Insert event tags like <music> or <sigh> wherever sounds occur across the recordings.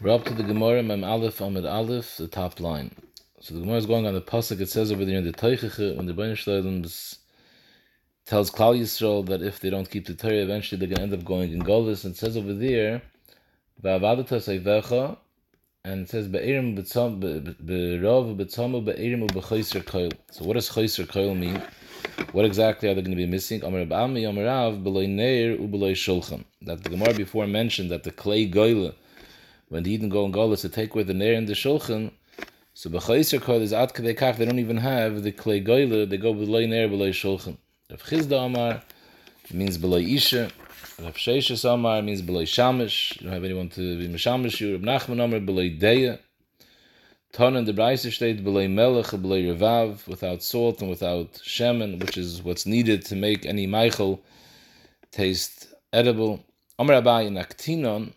We're up to the Gemara Mem Aleph Amid Aleph, the top line. So the Gemara is going on the pasuk. It says over there in the Teichache when the Shloim tells Klal Yisrael that if they don't keep the Torah, eventually they're going to end up going in Golis. And it says over there, "Va'avadata Seivecha," and it says "Be'erim be'rov be'tzamu be'erim u'b'chayser koil." So what does chayser koil mean? What exactly are they going to be missing? Amar Ba'ami Amarav B'loy Neir U'B'loy Shulchan. That the Gemara before mentioned that the clay goyle, when the Eden go and Golis to take away the Nair and the Shulchan, so b'chayser koil is at kadei kach, they don't even have the clay goyle, they go B'loy Neir B'loy Shulchan. Rav Chisda Amar means B'loy Isha. Rav Sheishes Amar means B'loy Shamish. You don't have anyone to be Meshamish you. Rav Nachman Amar B'loy Deya. Ton in the Brisa state B'loy Melech, B'loy Revav, without salt and without shemen, which is what's needed to make any Michael taste edible. Amar Abaye Naktinon,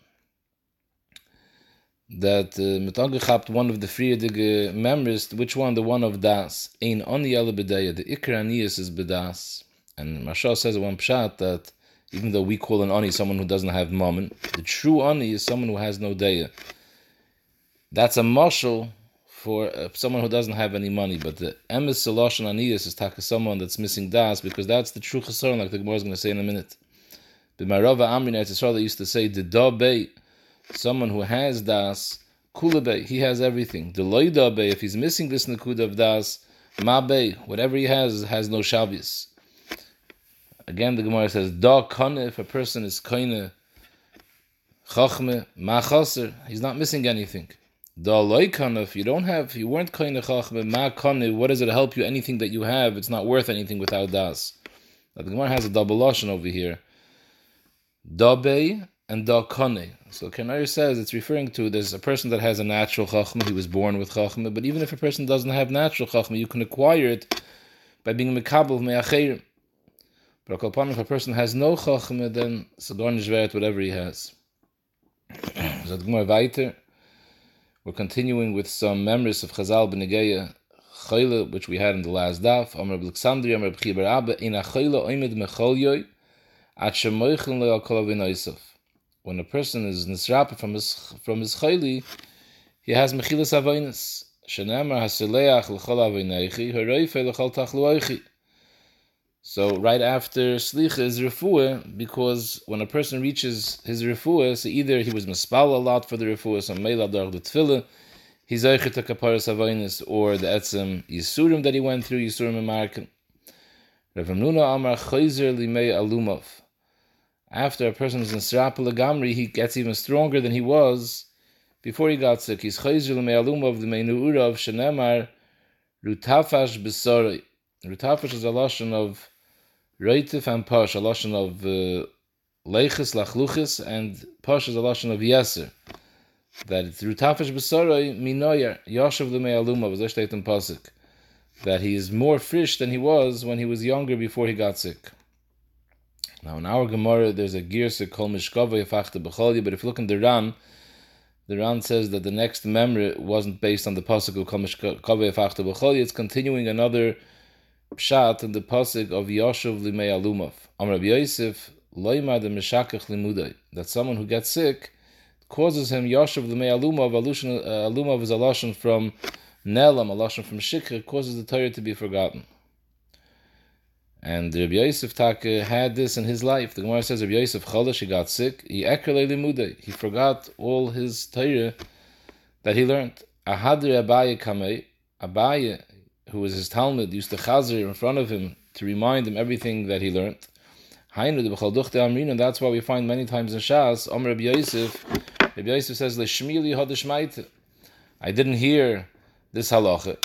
that uh, one of the Friedige members, which one? The one of Das. Ein Oni Ele B'deya, the Ikra Aniyas is B'das. And Mashal says one pshat that even though we call an Ani someone who doesn't have moment, the true Ani is someone who has no daya That's a marshal for uh, someone who doesn't have any money, but the emes saloshon aniyas is taka someone that's missing das because that's the true chesaron, like the Gemara is going to say in a minute. but The Marava Amrin Etzisrael used to say the dabe, someone who has das, kulabe, he has everything. The loy dabe, if he's missing this nakud of das, mabe, whatever he has has no shabbos. Again, the Gemara says da kane, if a person is kane chachme ma he's not missing anything. The loikana, if you don't have, you weren't of chachme, ma kane, what does it help you? Anything that you have, it's not worth anything without das. Now, the Gemara has a double lashon over here. Dabe and da kane. So Kenari says it's referring to there's a person that has a natural chachme, he was born with chachme, but even if a person doesn't have natural chachme, you can acquire it by being a mekabel me'acherim. But if a person has no chachme, then Sadorn is whatever he has. <clears throat> so Gemara weiter. We're continuing with some memories of Chazal B'Negeya Chayla, which we had in the last daf. Amr Alexandria, Amr B'Chibar Abba, In Chayla Oimed Mecholyoy, At Shemoichin Le'al Kol Avinoisov. When a person is nisrapa from his from his chayli, he has mechilas avonis. Shenemar hasileach l'chol l'chol. So right after slicha is refuah, because when a person reaches his refuah, so either he was mispal a lot for the refuah, so meila darg the he's eichet a kaparas avonis, or the etzem yisurim that he went through, yisurim emarkin. Rav Nuna Amar Chayzer Limei Alumov. After a person is in Srapa Lagamri, he gets even stronger than he was before he got sick. He's Chayzer Limei of the Meinu Urav, Shenemar, Rutafash Besori. Rutafash is a lashon of Reitif and Posh, a lashon of uh, Leichis, Lachluchis, and Posh is a lashon of Yeser. That it's Rutafish Besoroi, Minoyer, Yoshev was steht in Pasuk. That he is more fresh than he was when he was younger before he got sick. Now in our Gemara, there's a Girsa Kol Mishkava Yefachte Becholya, but if you look in the Ran, the Ran says that the next memory wasn't based on the Pasuk of Kol Mishkava Yefachte Becholya, it's continuing another pshat in the pasuk of Yoshev Limei Alumov. Amr Rabbi Yosef loima de meshakach limudai. That someone who gets sick causes him Yoshev Limei Alumov. Uh, Alumov is a lashon from Nelam, a lashon from Shikha, causes the Torah to be forgotten. And Rabbi Yosef Taka uh, had this in his life. The Gemara says Rabbi Yosef Chalash, he got sick. He ekrele. He forgot all his Torah that he learned. Ahadri Abaye Kamei. Abaye who was his Talmud, used to chazer in front of him to remind him everything that he learned. And that's why we find many times in Shas, Omer Rabbi Yosef, Rabbi Yosef says, I didn't hear this halacha.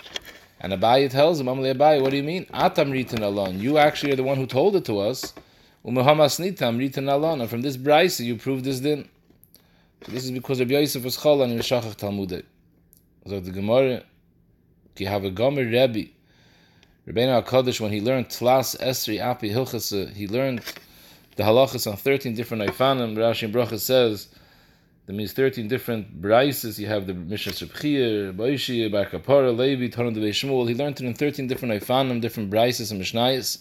And Abaye tells him, Amalei Abaye, what do you mean? Atam ritan alon. You actually are the one who told it to us. Umuhamas nitam ritan alon. And from this brisa, you proved this din. So this is because Rabbi Yosef was chol and Yeshachach Talmudek. So the Gemara you have a Gomer Rebbe, Rebbeinu HaKadosh, when he learned Tlas Esri Api Hilchasa, he learned the halachas on 13 different Eifanim. Rashi Bracha says, that means 13 different braises. You have the Mishnah Shebchir, Boishi, Bar Kapara, Levi, Toran de. He learned it in 13 different Eifanim, different braises and Mishnayos.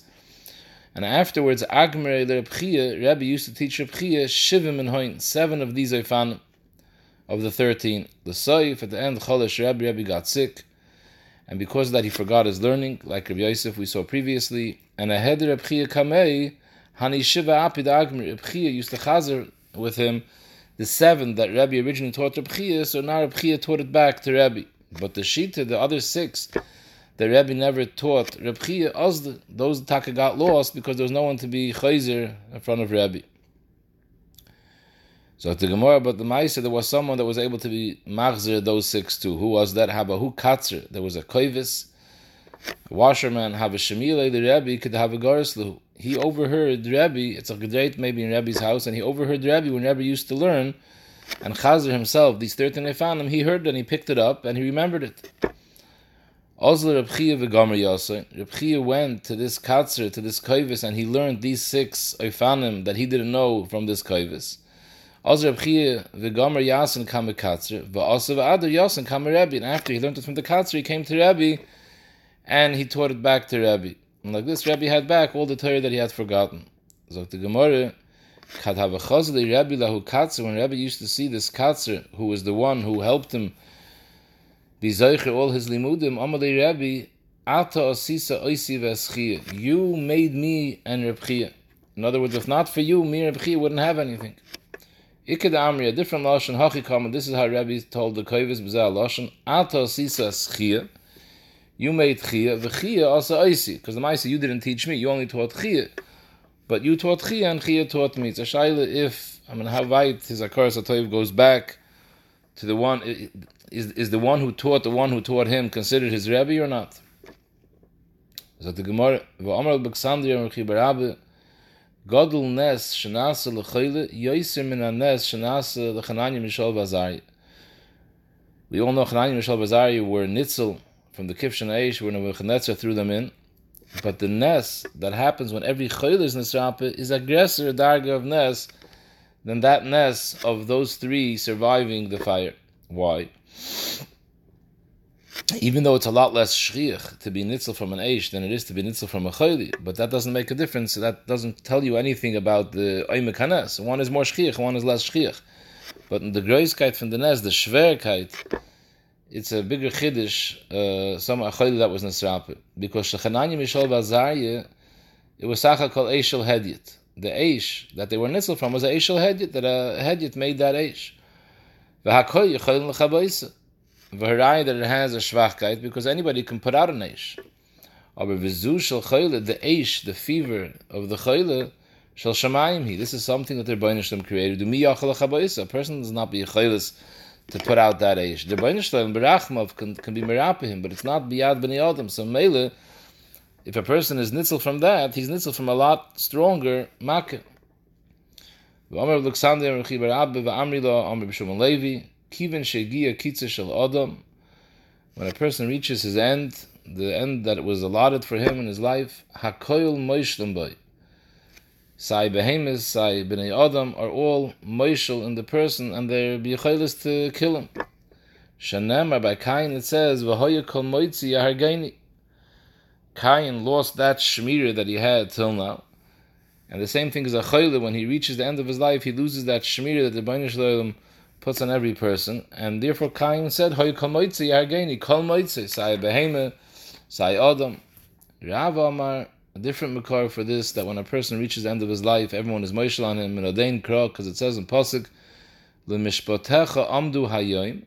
And afterwards, Agmer Rebchia, Rebbe used to teach Rebchia Shivim and Hoin, seven of these Eifanim. of the 13. The Saif, at the end, Cholish Rebbe, Rebbe got sick. And because of that, he forgot his learning, like Rabbi Yosef we saw previously. And ahead of Rebbe Kamei, Hani Shiva Apid Agmir, Rebbe used to chazer with him the seven that Rebbe originally taught Rebbe so now Rebbe taught it back to Rebbe. But the Shita, the other six, the Rebbe never taught Rebbe those Taka got lost because there was no one to be chayzer in front of Rebbe. So the Gemara about the Maisa, there was someone that was able to be machzer those six too. Who was that? Habahu Katzer. There was a koivis, washerman, have a shemile, the Rebbe could have a garislu. He overheard Rebbe, it's a gedreit maybe in Rebbe's house, and he overheard Rebbe when Rebbe used to learn, and Chazer himself, these 13 Efanim, he heard and he picked it up and he remembered it. Also Reb Chia v'Gomer Reb Chia went to this Katzer, to this koivis, and he learned these six Efanim that he didn't know from this koivis. Also Reb Chia v'Gomer Yasin kam Katzer, v'also v'Adar Yasin kam Rebbe. And after he learned it from the Katzer, he came to Rebbe, and he taught it back to Rebbe. And like this, Rabbi had back all the Torah that he had forgotten. So the Gemara, Kad a lahu Katzer, when Rabbi used to see this Katzer, who was the one who helped him be all his limudim, Amalei Rabbi, Ata osisa oisi v'eschia. You made me and Reb In other words, if not for you, me and wouldn't have anything. Iked Amri, a different lashon, hachikam, and this is how Rabbi told the koivis b'zeh lashon, ato sisa schia, you made chia, v'chia also oisi, because the maisa you didn't teach me, you only taught chia, but you taught chia and chia taught me. It's a shaila if, I mean, weit his akaras atoiv goes back to the one, is, is the one who taught the one who taught him considered his Rebbe or not? So the Gemara, v'amar al-Baksandria, Rabbi, Godel Nes Shanasa L'Choyle Yoiser Min HaNes Shanasa L'Chananya Mishal Bazari. We all know Chananya Mishal Bazari were Nitzel from the Kivshan Eish when Nebuchadnezzar threw them in. But the Nes that happens when every Choyle is Nesrapa is aggressor Darga of Nes than that Nes of those three surviving the fire. Why? even though it's a lot less shriach to be nitzel from an eish than it is to be nitzel from a chayli, but that doesn't make a difference. That doesn't tell you anything about the hanes. One is more shriach, one is less shriach. But the groiskeit from the nes, the schwerkeit, it's a bigger chiddush, uh, some achayli that was nesrape. Because shechananya mishol vazarye, it was sacha called eishel hedyet. The eish that they were nitzel from was a eishel hedyet, that a hedyet made that eish. V'hakoy yechayl l'chaboisa v'harai that it has a shvachkeit because anybody can put out an eish. Aber v'zu shel choyle, the eish, the fever of the choyle, shel shamayim hi. This is something that the Rebbeinu created. Do mi yachal A person does not be a choyles to put out that eish. The Shalom berachmav can, can be merapahim, but it's not biyad b'nei adam. So mele, if a person is nitzel from that, he's nitzel from a lot stronger makkah. V'amar Alexander Rechibar Abba v'amri lo Amr b'Shimon Levi Kiven shegia kitza shel adam. When a person reaches his end, the end that was allotted for him in his life, hakoil moishlim boy. Sai behemis, sai b'nei adam are all moishel in the person, and they're biyachelis to kill him. Shanem, by Cain it says, v'hoya kol moitzi yahargaini. Cain lost that shmira that he had till now. And the same thing is a when he reaches the end of his life, he loses that shmira that the Bainish Shalom puts on every person, and therefore Cain said, "Hoy kol moitzi yargeni kol moitzi sai behema sai adam." Rav Amar a different makar for this that when a person reaches the end of his life, everyone is moishel on him and odein kro because it says in pasuk lemishpatecha amdu hayoim.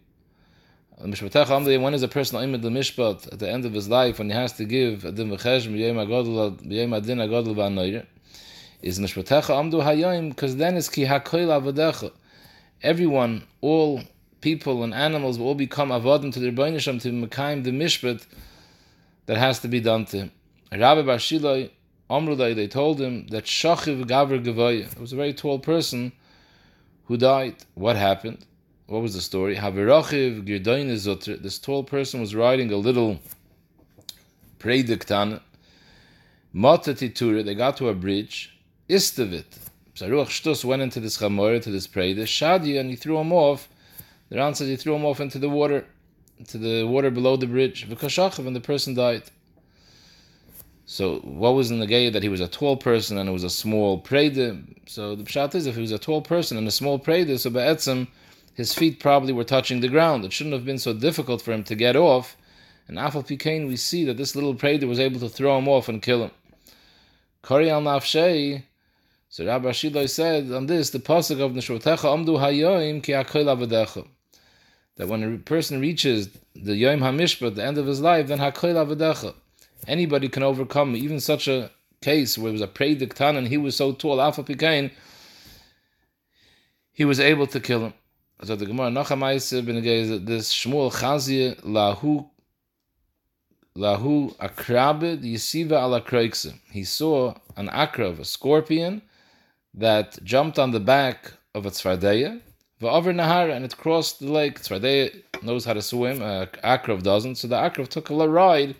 Mishpatecha amdu. When is a person aimed the mishpat at the end of his life when he has to give a din v'cheshm b'yem agadol b'yem adin agadol v'anoyer? Is mishpatecha amdu hayoim because then is ki hakoil avodecha everyone, all people and animals will all become avodim to the Rebbeinu to Mekayim the mishpat that has to be done to him. Rabbi Bashilai, Amrulai, they told him that Shachiv Gavr Gavaya, it was a very tall person who died. What happened? What was the story? Havirachiv Girdain Zutr, this tall person was riding a little prediktan. Mata Titura, they got to a bridge. Istavit, so Ruach Shtus went into this Chamor, to this Preda, Shadi, and he threw him off. The Ran says he threw him off into the water, into the water below the bridge. V'kashachav, and the person died. So what was in the gay that he was a tall person and it was a small Preda? So the Pshat is if he was a tall person and a small Preda, so Be'etzim, his feet probably were touching the ground. It shouldn't have been so difficult for him to get off. And Afal Pikain, we see that this little prader was able to throw him off and kill him. Kari al Nafshei, so Rabbi Shiloi said on this, the pasuk of Neshotecha Amdu Hayoim Ki Akoil Avadecha. That when a person reaches the Yom HaMishpat, the end of his life, then Hakoil Avadecha. Anybody can overcome even such a case where it was a predictan and he was so tall, Alpha Pikain, he was able to kill him. So the Gemara Nachamaisa ben this Shmuel Chazi lahu lahu akrabed yisiva ala kroikse. He saw an akrav, a scorpion, that jumped on the back of a tzvardeya, over nahar, and it crossed the lake. Tzvardeya knows how to swim, uh, akrav doesn't, so the akrav took a ride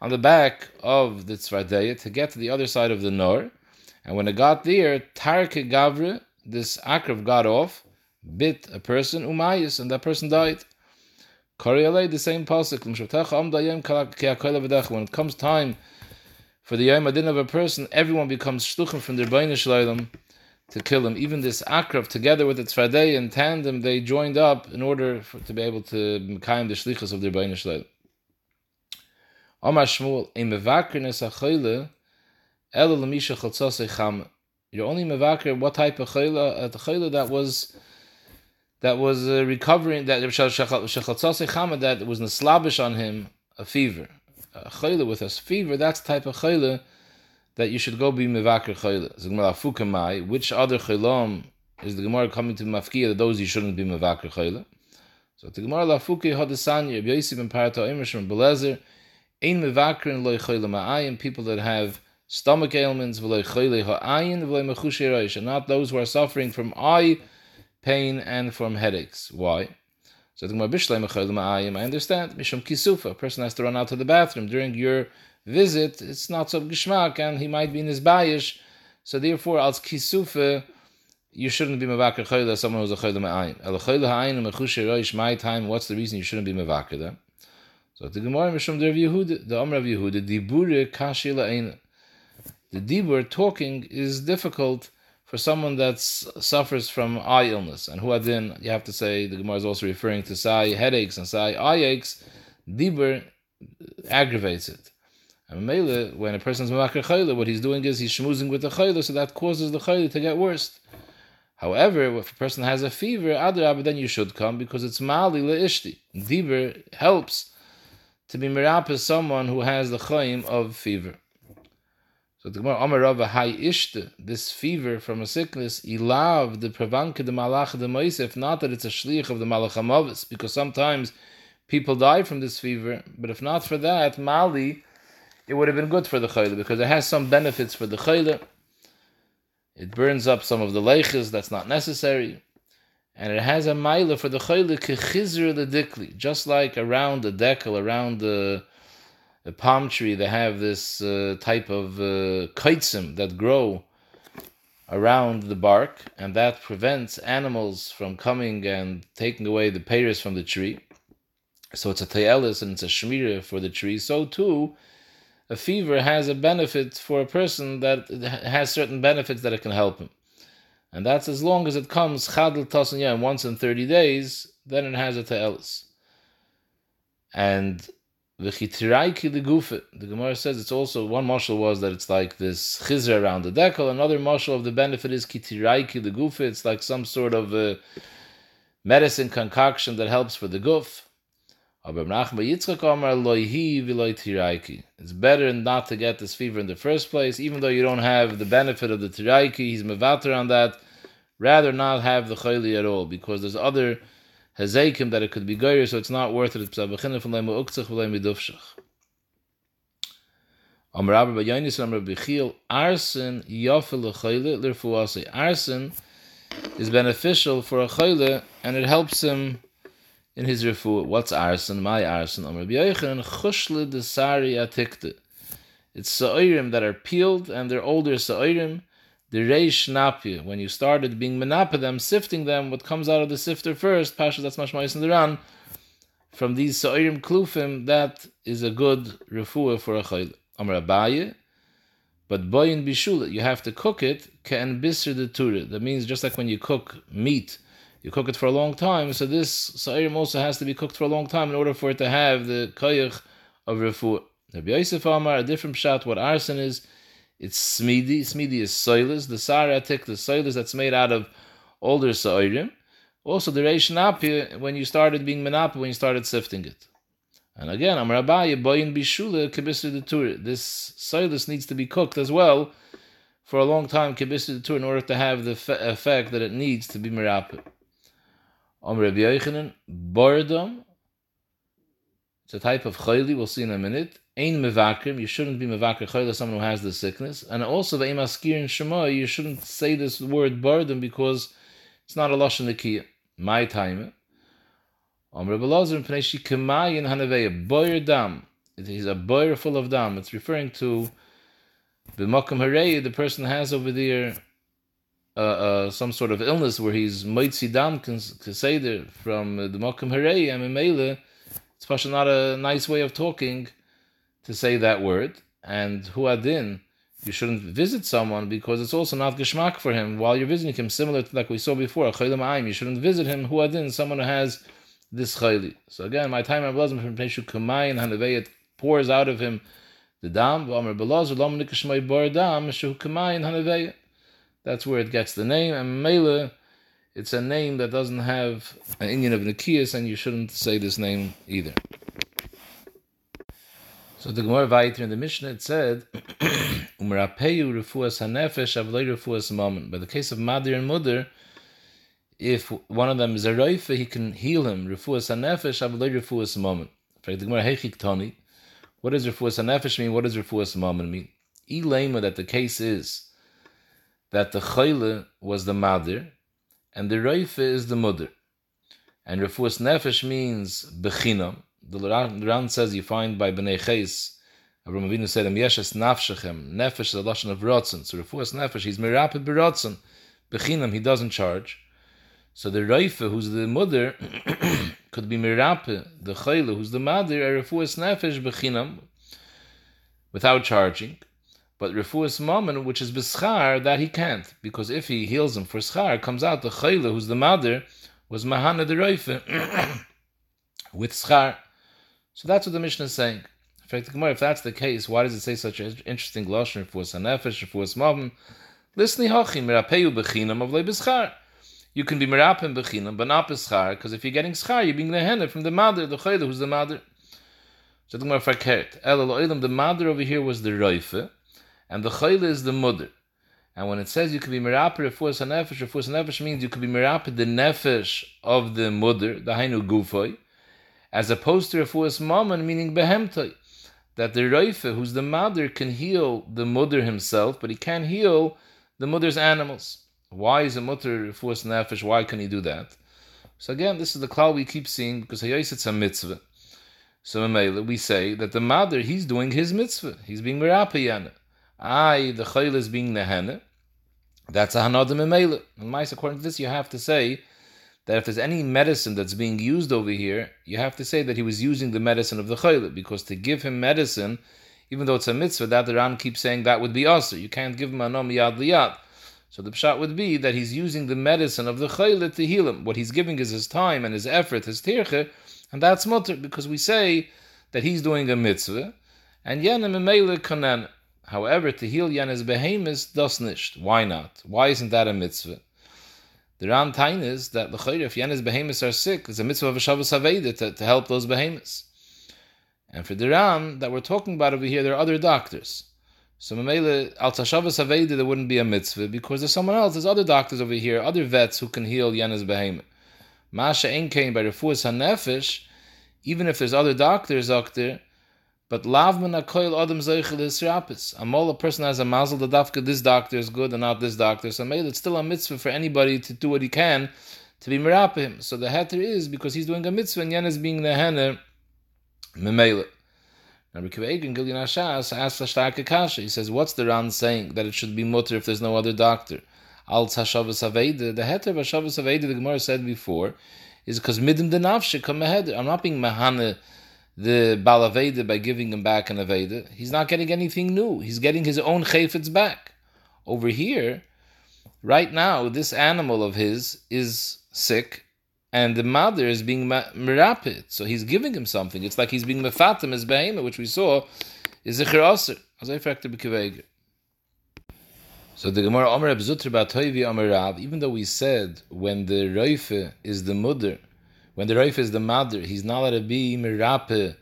on the back of the tzvardeya to get to the other side of the nor, and when it got there, tarke gavre, this akrav got off, bit a person, umayis, and that person died. Koriyale, the same pasuk, when it comes time for the Yom Adin of a person, everyone becomes shluchim from their Bainish to kill him. Even this akrav, together with the tzvadei in tandem, they joined up in order for, to be able to mekayim the shlichus of their Bainish Leilam. Omar Shmuel, a mevakr nes achoyle, el lemisha chaltzase cham. You're only mevakr what type of chayla, a chayla that was that was uh, recovering that that was naslabish on him a fever, a chayla with a fever. That's the type of chayla that you should go be mevaker chayla. Zigmar afukamai. Which other chaylam is the Gemara coming to mafkia that those you shouldn't be mevaker chayla? So the Gemara lafuke hadasanya Yosef and Parato from Belezer ein mevaker loy chayla ma'ayim people that have stomach ailments v'loy chayla ha'ayin v'loy mechushay and not those who are suffering from eye pain and from headaches. Why? So the I understand. Mishum kisufa. A person has to run out to the bathroom during your visit. It's not so gishmak, and he might be in his bayish. So therefore, als kisufa, you shouldn't be mevakar chayla someone who's a chayla ma'ayim. El chayla ha'ayim mechushe roish my time. What's the reason you shouldn't be mevakar? So the Gemara Mishum der Yehuda, the Amr of Yehuda, dibure kashila eina. The dibur talking is difficult for someone that suffers from eye illness, and then you have to say the Gemara is also referring to sai headaches and sai eye aches, diber uh, aggravates it. And mele, when a person is mavakar chayla, what he's doing is he's schmoozing with the chayla, so that causes the chayla to get worse. However, if a person has a fever, adrab, then you should come because it's mali leishti. Dibur helps to be mirapis someone who has the chayim of fever. So the Gemara Amar Rava Ishte, this fever from a sickness, Ilav the Pravanka the Malach the Moisef, not that it's a shliach of the Malach Hamavis, because sometimes people die from this fever, but if not for that, Mali, it would have been good for the Chayla, because it has some benefits for the Chayla. It burns up some of the leiches, that's not necessary. And it has a Maila for the Chayla, Kechizr the Dikli, just like around the decal, around the the palm tree, they have this uh, type of uh, kaitzim that grow around the bark, and that prevents animals from coming and taking away the payers from the tree. So it's a tayelis and it's a shmira for the tree. So too, a fever has a benefit for a person that has certain benefits that it can help him. And that's as long as it comes chadl tasanyam once in 30 days, then it has a tayelis. And the Kitiraiki the Gemara says it's also one marshal was that it's like this chizra around the decal. Another marshal of the benefit is kitiraiki the gufa. It's like some sort of medicine concoction that helps for the guf. It's better not to get this fever in the first place, even though you don't have the benefit of the tiraiki. He's mevater on that. Rather not have the chayli at all, because there's other Hazekim that it could be goyer, so it's not worth it. From lemu uktzach v'lemu dufshach. Amar Rabbi Bayonis Bechil Arson Yofel. Arson is beneficial for a chayle and it helps him in his refu. What's arson? My arson. Amar B'yoichan Chushle Desari Atikte. It's sa'irim that are peeled and they're older sa'irim the reish napia, when you started being menapa them, sifting them, what comes out of the sifter first, pasha that's mashmais in the ran, from these sa'irim klufim, that is a good refuah for a chayl. Amar abaye, but boyin bishula, you have to cook it, ke'en bisr de tura. That means just like when you cook meat, you cook it for a long time. So this sa'irim also has to be cooked for a long time in order for it to have the koyach of refuah. Rabbi Yosef Amar, a different pshat, what arson is, it's smidi. Smidi is soilers. The saratik, the soilers that's made out of older sa'irim. Also, the reish napi, when you started being menapa, when you started sifting it. And again, Amar Abaye, boyin bishule, kibisri the tur. This soilus needs to be cooked as well for a long time, kibisri the tur, in order to have the effect that it needs to be merapa. Om Rabbi boredom. It's a type of chayli, we'll see in a minute. Ein mevakrim, you shouldn't be mevakir chayli, someone who has the sickness. And also, ve'im askir in Shema, you shouldn't say this word boredom because it's not a lashon nikiyah. My time. Om Rabbi Lazar, pnei shi kemayin hanaveya, boyer dam. Is a boyer full of dam. It's referring to the makam harei, the person has over there uh, uh, some sort of illness where he's moitzi dam kaseder from the Mokum Harei and it's probably not a nice way of talking to say that word. And huadin, you shouldn't visit someone because it's also not geshmak for him while you're visiting him. Similar to like we saw before, a you shouldn't visit him huadin, someone who has this chayli. So again, my time of blazim from Peshu Kamay and Hanaveyat pours out of him the dam. V'amar belazar lam nikashmay bar dam shu. That's where it gets the name. And Mela, it's a name that doesn't have an Indian of Nikias, and you shouldn't say this name either. So the Gemara Vayiter in the Mishnah it said, <coughs> "Umrapeyu refuas hanefesh mammon." By the case of mother and mother, if one of them is a roife, he can heal him. Refuas hanefesh mammon. In fact, the Gemara Heichik Tani, what does refuas hanefesh mean? What does refuas mammon mean? Ilema that the case is that the Chayle was the mother and the Reife is the mother. And Refuas Nefesh means Bechinam. The Ran says you find by Bnei Ches, Abraham Avinu said, Yeshes Nafshechem. Nefesh is a Lashon of Rotzen. So Refuas Nefesh, he's Merapid Berotzen. Bechinam, he doesn't charge. So the Reife, who's the mother, <coughs> could be Merape, the Chayle, who's the mother, a Refuas Nefesh Bechinam, without charging. But refuas mammon, which is beschar, that he can't, because if he heals him for schar, comes out the chayla, who's the mother, was mahana the reife <clears throat> with schar. So that's what the Mishnah is saying. In fact, if that's the case, why does it say such an interesting lashon refuas hanefesh, refuas mammon? Listen, hachim merapeyu bechinam of beschar. You can be merapim bechinam, but not beschar, because if you're getting schar, you're being the from the mother, the chayla, who's the mother. So the Gemara fakert. El the mother over here was the reife and the chayla is the mother. And when it says you could be miraper refuas hanefesh, refuas hanefesh means you could be miraper the nefesh of the mother, the hainu gufoy, as opposed to refuas mammon, meaning behemtoy. That the reife, who's the mother, can heal the mother himself, but he can't heal the mother's animals. Why is a mother refuas nefesh? Why can he do that? So again, this is the cloud we keep seeing because hayos it's a mitzvah. So we say that the mother, he's doing his mitzvah. He's being miraper I, the chayil is being nehene, that's a hanadim emele. And mice, according to this, you have to say that if there's any medicine that's being used over here, you have to say that he was using the medicine of the chayil, because to give him medicine, even though it's a mitzvah, that the Ran keeps saying that would be also. You can't give him anom yad liyad. So the pshat would be that he's using the medicine of the chayil to heal him. What he's giving is his time and his effort, his tirche, and that's mutter, because we say that he's doing a mitzvah, and yenem emele kanen. However, to heal Yanis Behemis does nicht. Why not? Why isn't that a mitzvah? The Ran Tain is that if Yanis Behemis are sick, it's a mitzvah of a Shabbos to, to help those Behemis. And for the Ram that we're talking about over here, there are other doctors. So Mamela, Al Tashavas Haveda, there wouldn't be a mitzvah because there's someone else, there's other doctors over here, other vets who can heal Yanis Behemis. Masha came by Refuas HaNefesh, even if there's other doctors out there, but lavman akoil adam zeichel is rapis. A mole person has a mazel the dafka this doctor is good and not this doctor. So maybe it's still a mitzvah for anybody to do what he can to be merapim. So the heter is because he's doing a mitzvah and Yen is being the hener memele. Now Rabbi Kiva Gilyon Hashas asks a starke kasha. He says, what's the Ran saying that it should be mutter if there's no other doctor? Al Tashavas Aveda. The heter of Hashavas the Gemara said before, is because midim denavshe come ahead. I'm not being mahane the Balaveda by giving him back an Aveda, he's not getting anything new. He's getting his own chayfetz back. Over here, right now, this animal of his is sick, and the mother is being merapid. So he's giving him something. It's like he's being mefatim as behema, which we saw is zichir aser. So the Gemara Omer Abzutr Batoivi Omer Rab, even though we said when the Reife is the mother, when the Reife is the mother, he's not allowed to be merape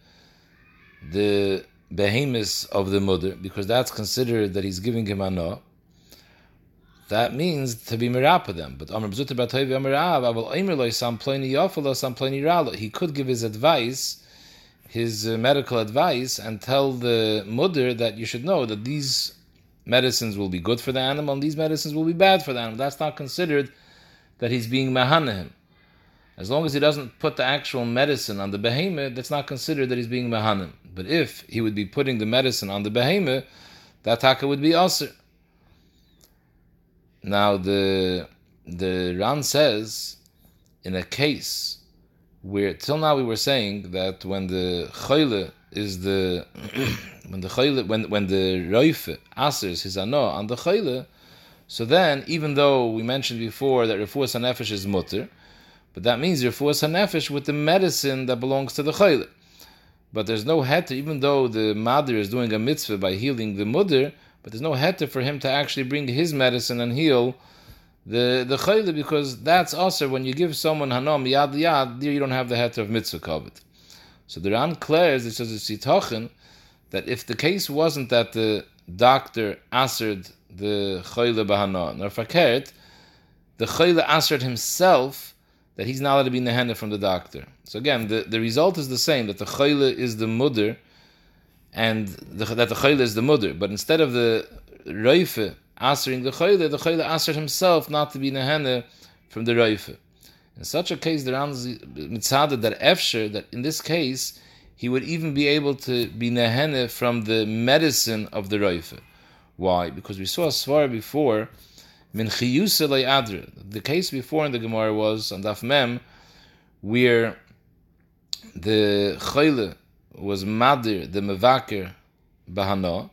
the behemoths of the mother, because that's considered that he's giving him anah that means to be mirapa them. But. He could give his advice, his uh, medical advice, and tell the mother that you should know that these medicines will be good for the animal and these medicines will be bad for the animal. That's not considered that he's being mahana As long as he doesn't put the actual medicine on the behemoth, that's not considered that he's being mahanim. But if he would be putting the medicine on the behemoth, that taka would be also. Now the the Ran says in a case where till now we were saying that when the choyle is the <clears throat> when the choyle when when the roife asers his ano on the choyle, so then even though we mentioned before that refuas hanefesh is mutter, but that means refuas hanefesh with the medicine that belongs to the choyle. But there's no heter, even though the mother is doing a mitzvah by healing the mother, but there's no heter for him to actually bring his medicine and heal the the chayla because that's also when you give someone hanom yad yad, there you don't have the heter of mitzvah covered. So the Ran declares, it says it's that if the case wasn't that the doctor answered the chayla bahana nor fakert, the chayla answered himself that he's not allowed to be nehena from the doctor. So again, the, the result is the same that the chayla is the mother and the, that the chayla is the mother. But instead of the reife answering the chayla, the chayla answered himself not to be nehene from the reife. In such a case, the Ramzi mitzaded that efsher, that in this case, he would even be able to be nehene from the medicine of the reife. Why? Because we saw a svar before, min adre. The case before in the Gemara was on Daf Mem, where the chayla was Madir, the Mevaker, Bahana.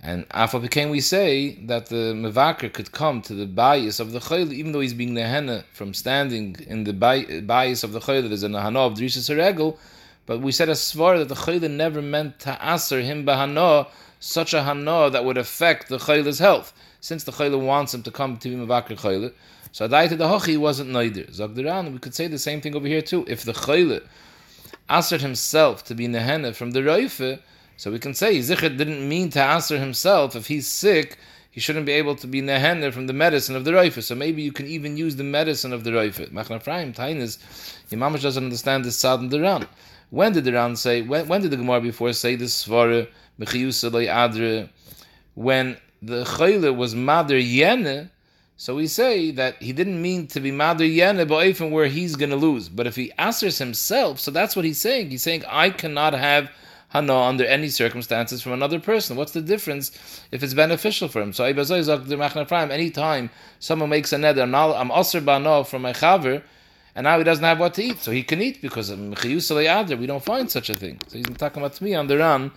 And after became we say that the Mevaker could come to the bias of the Chayla, even though he's being Nehena from standing in the bias of the Chayla, there's a Nahana of Drishas Regel, but we said as Svar that the Chayla never meant to answer him Bahana, such a Hana that would affect the Chayla's health, since the Chayla wants him to come to be Mevaker Chayla. So Adaita the Hochi wasn't neither. Zagdaran, we could say the same thing over here too. If the Chayla answered himself to be nehene from the roife, so we can say Zichet didn't mean to answer himself. If he's sick, he shouldn't be able to be nehene from the medicine of the roife. So maybe you can even use the medicine of the roife. Machaneh Ephraim, Tainis, Imamish doesn't understand this sad in the Ran. When did the Ran say, when, when did the Gemara before say this svara, Mechiyusa adre, when the Chayle was Mader Yene, so we say that he didn't mean to be Madu Yene Ba'ifim where he's going to lose. But if he answers himself, so that's what he's saying. He's saying, I cannot have Hana under any circumstances from another person. What's the difference if it's beneficial for him? So anytime someone makes a neder, I'm Asr Bano from my Chaver, and now he doesn't have what to eat. So he can eat because of we don't find such a thing. So he's talking about me on the Ran,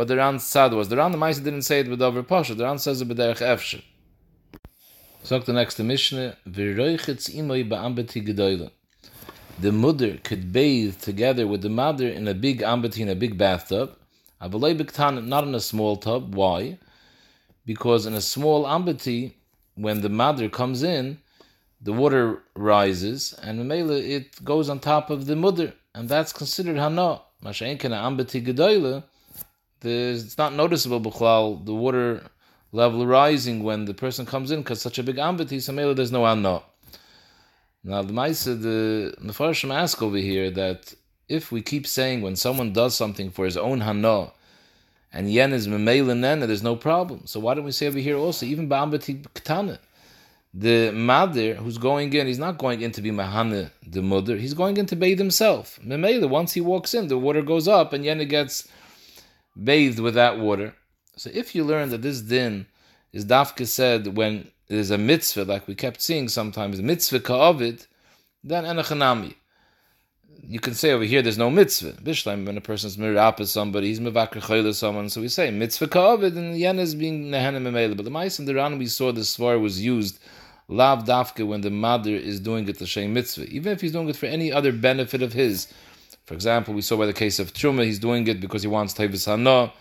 what the Ran sad was. The Ran the Maisa didn't say it with over Pasha. The Ran says it with Derech Efshe. Sagt the next Mishnah, V'roichitz imoi ba'ambeti gedoyle. The mother could bathe together with the mother in a big ambeti, in a big bathtub. Avalei b'ktan, not in a small tub. Why? Because in a small ambeti, when the mother comes in, the water rises, and Mela it goes on top of the mother, and that's considered hana. Masha'inkin ambeti gedoyle, it's not noticeable, b'chlal, the water level rising when the person comes in because such a big so maybe there's no anna. Now the Maisa, uh, the Mefarshim ask over here that if we keep saying when someone does something for his own hana, and yen is memela nena, there's no problem. So why don't we say over here also, even ba'ambati ktana, the mother who's going in, he's not going in to be mahana, the mother, he's going in to bathe himself. Memela, once he walks in, the water goes up and yen gets bathed with that water. So if you learn that this din is dafka said when there's a mitzvah, like we kept seeing sometimes, mitzvah ka'avid, then enachanami. You can say over here there's no mitzvah. Bishlam, when a person's mirapa somebody, he's mevakar chayla someone, so we say mitzvah ka'avid, and yen is being nehenem emele. But the mice in the Ran we saw the svar was used Lav dafke when the mother is doing it l'shem mitzvah, even if he's doing it for any other benefit of his. For example, we saw by the case of Truma, he's doing it because he wants Tevis Hana.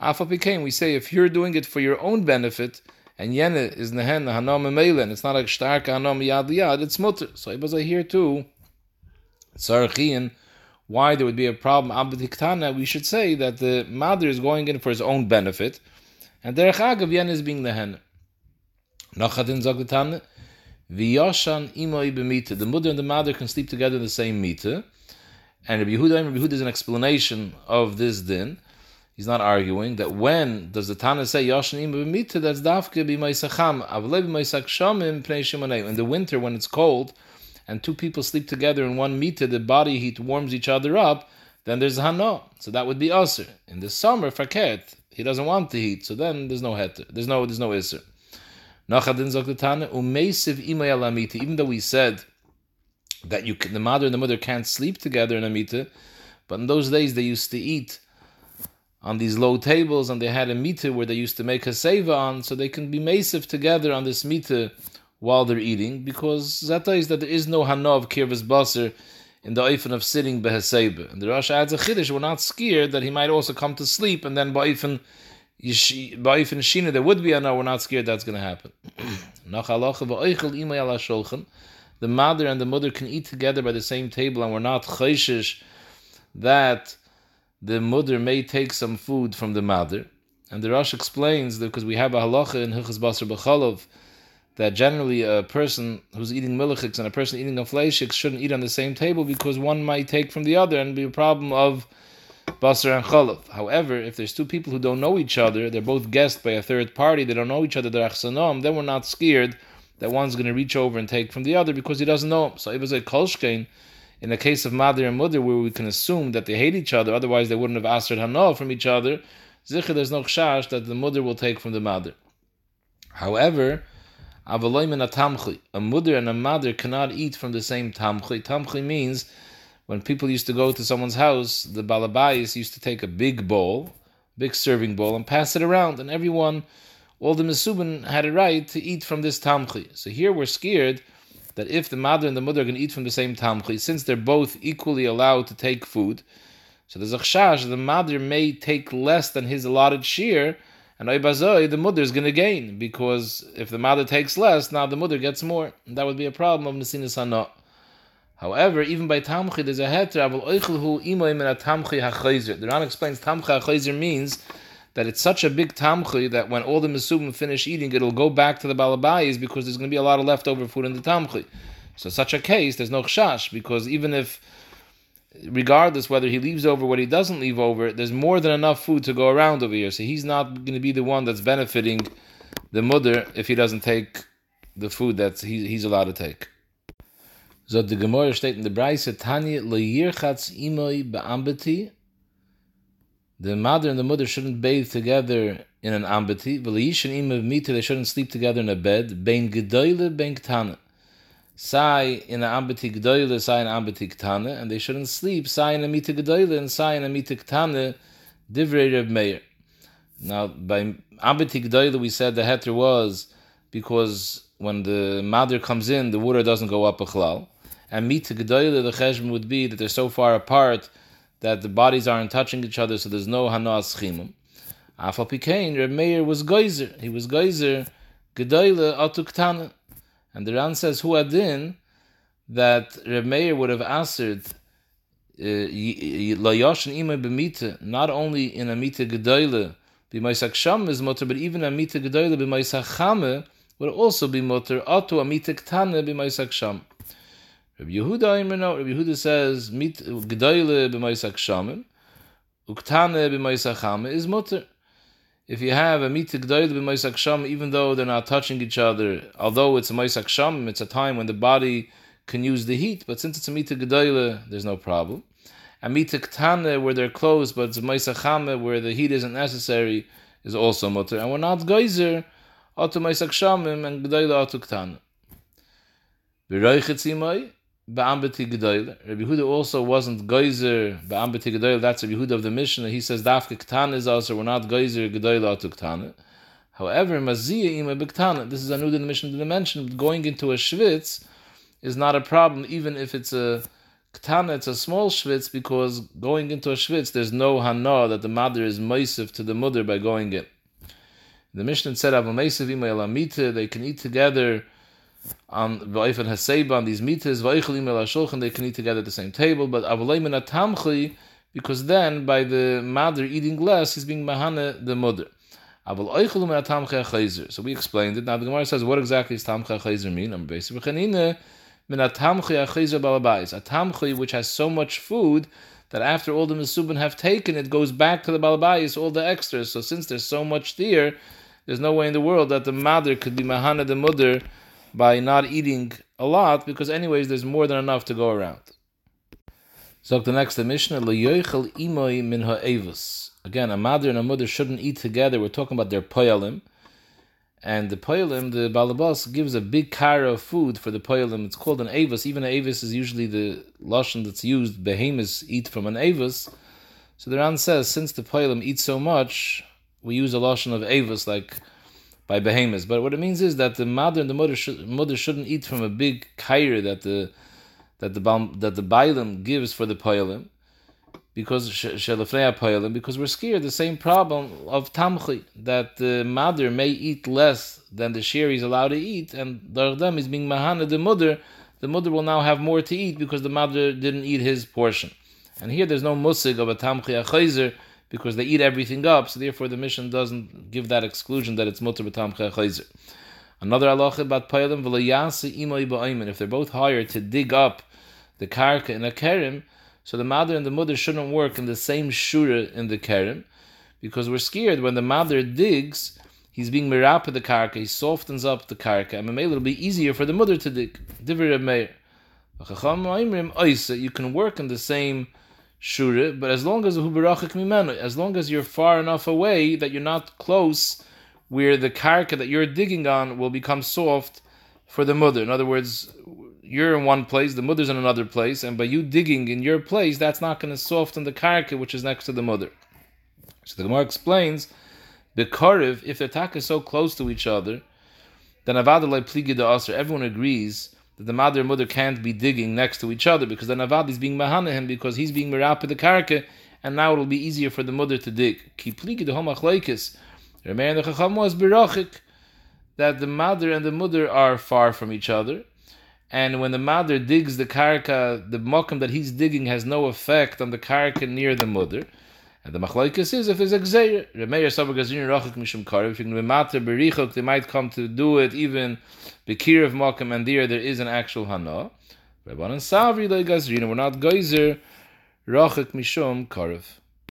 Alpha became, we say, if you're doing it for your own benefit, and Yene is Nehen Hana Memele, and it's not a stark Hana Yad Yad, it's Mutter. So it was here too, Sarachian, why there would be a problem, Abdiktana, we should say that the mother is going in for his own benefit, and Derech Agav Yene is being Nehen. Nachadin Zogdetane, V'yoshan imoi b'mita. The mother and the mother can sleep together in the same mita. And Rabbi Yehuda, Rabbi Yehuda is an explanation of this din. He's not arguing that when does the Tana say Yoshan imoi b'mita, that's dafke b'maisacham, avle b'maisak shamim pnei shimonei. In the winter when it's cold, and two people sleep together in one mita, the body heat warms each other up, then there's hano. So that would be usr. In the summer, faket, he doesn't want the heat, so then there's no heter. There's no there's no isr. Nachadin Zokatana, Umesiv Imayalamita, even though we said that you can, the mother and the mother can't sleep together in a mita, but in those days they used to eat on these low tables and they had a mita where they used to make a seva on, so they can be mesiv together on this mita while they're eating, because zata is that there is no hanov kirvas baser in the oifen of sitting beheseba. And the Rosh adds a chiddush, we're not scared that he might also come to sleep and then ba'oifen Ba'if and Shina, there would be a no, we're not scared that's going to happen. <clears throat> the mother and the mother can eat together by the same table, and we're not chayshish that the mother may take some food from the mother. And the Rosh explains that because we have a halacha in Hilchas Basar B'chalov that generally a person who's eating milichiks and a person eating a fleishiks shouldn't eat on the same table because one might take from the other and be a problem of Basar and Cholov. However, if there's two people who don't know each other, they're both guessed by a third party, they don't know each other, they're achsanom, then we're not scared that one's going to reach over and take from the other because he doesn't know. So it was a kolshkein in the case of mother and mother where we can assume that they hate each other, otherwise they wouldn't have asked hana from each other. Zikr, there's no chash that the mother will take from the mother. However, a mother and a mother cannot eat from the same tamchi. Tamchi means when people used to go to someone's house, the balabais used to take a big bowl, big serving bowl, and pass it around, and everyone, all the mesubin, had a right to eat from this tamchi. So here we're scared that if the mother and the mother are going to eat from the same tamchi, since they're both equally allowed to take food, so there's a chash, the mother may take less than his allotted share, and oibazoi, the mother is going to gain, because if the mother takes less, now the mother gets more. And that would be a problem of Nesinas Hanah. However, even by tamchi, there's a heter, avol oichelhu imoy min tamchi hachayzer. The Ran explains tamchi hachayzer means that it's such a big tamchi that when all the mesubim finish eating, it'll go back to the balabayis because there's going to be a lot of leftover food in the tamchi. So such a case, there's no chash because even if, regardless whether he leaves over what he doesn't leave over, there's more than enough food to go around over here. So he's not going to be the one that's benefiting the mother if he doesn't take the food that he, he's allowed to take. So the Gemara steht in the Braise, Tanya lo yirchatz imoi ba'ambeti. The mother and the mother shouldn't bathe together in an mita, they shouldn't sleep together in a bed. Bein gedoyle, bein ktana. Sai in an ambeti gedoyle, sai in an ambeti ktana. And they shouldn't sleep, sai in a mita gedoyle, and sai in a mita ktana. Divrei Reb Meir. Now, by ambeti gedoyle, we said the heter was because when the mother comes in, the water doesn't go up a chlal and to Gedoyle, the cheshbon would be that they're so far apart that the bodies aren't touching each other, so there's no hanas chimum. Afal pikein, Reb Meir was geyser. He was geyser, Gedoyle atuktana. And the Ran says, Hu adin, that Reb Meir would have answered, uh, Layoshin ima b'mita, not only in a mita Gedoyle, b'maisak sham is mutter, but even a mita Gedoyle b'maisak chame would also be mutter, atu a mita ktana b'maisak sham. Rabbi Yehuda Rabbi Yehuda says, mit gedoyle b'maisak shamim, uktane b'maisak chame is mutter. If you have a mit gedoyle b'maisak shamim, even though they're not touching each other, although it's a maisak shamim, it's a time when the body can use the heat, but since it's a mit gedoyle, there's no problem. A mit ktane, where they're close, but it's a maisak chame, where the heat isn't necessary, is also mutter. And we're not geyser, atu maisak shamim, and gedoyle atu ktane. V'roichet zimai, Ba'ambeti Gedoyle. Rabbi Huda also wasn't geyser Ba'ambeti Gedoyle. That's Rabbi Huda of the Mishnah. He says Dafke Ktana is also we're not geyser Gedoyle atu Ktana. However, mazia ima biktana. This is a new in the mission dimension. Going into a schwitz is not a problem, even if it's a ktana, it's a small schwitz, because going into a schwitz, there's no hana that the mother is meisiv to the mother by going in. The Mishnah said, "Aval meisiv ima elamita." They can eat together Um, on va'ifan haseba on these mitas. Va'ichel ima shulchan. They can eat together at the same table. But avalayim atamchi, because then by the mother eating less, he's being mahana the mother. So we explained it. Now the Gemara says, what exactly does tamcha chayzer mean? I'm basically a tamchi which has so much food that after all the mesubin have taken, it goes back to the balabais, all the extras. So since there's so much there, there's no way in the world that the mother could be mahana the mother by not eating a lot, because anyways, there's more than enough to go around. So the next Mishnah, imoy min. Again, a mother and a mother shouldn't eat together. We're talking about their poyalim. And the poyalim, the balabas, gives a big kara of food for the poyalim. It's called an avis. Even an avis is usually the lashon that's used. Behemoths eat from an avis. So the Ran says, since the poyalim eat so much, we use a lashon of avis like by behemoths. But what it means is that the mother and the mother, should, mother shouldn't eat from a big kaira that the that the that the bailim gives for the poyalim because because we're scared the same problem of tamchi that the mother may eat less than the sheri is allowed to eat, and them is being mahana the mother. The mother will now have more to eat because the mother didn't eat his portion. And here there's no musig of a tamchi achayzer because they eat everything up. So therefore the Mishnah doesn't give that exclusion that it's mutter b'tamchi achayzer. Another halacha about payalim v'layasi imoy If they're both hired to dig up the karka in a kerim, so the mother and the mother shouldn't work in the same shura in the kerem, because we're scared when the mother digs, he's being mirapa the karka, he softens up the karka, and it'll be easier for the mother to dig. You can work in the same shura, but as long as as long as you're far enough away that you're not close, where the karka that you're digging on will become soft for the mother. In other words, you're in one place, the mother's in another place, and by you digging in your place, that's not going to soften the karka which is next to the mother. So the Gemara explains, the kariv, if the tak is so close to each other, then avadalai pligi the aser, everyone agrees that the mother and mother can't be digging next to each other because the avad is being mahana him because he's being mirapa the karka, and now it'll be easier for the mother to dig. Ki pligi the homach leikis, the Chacham was birachik, that the mother and the mother are far from each other, and when the mother digs the karka, the mokum that he's digging has no effect on the karka near the mother. And the machlokes is if there's a gzeir, Remeir Sabar Gazin Rachik Mishum Karev, if you can be matter berichok, they might come to do it even bekir of mokum, and there there is an actual hana. Rabbanan Savri le Gazrina, we're not geyser Rachik Mishum Karev.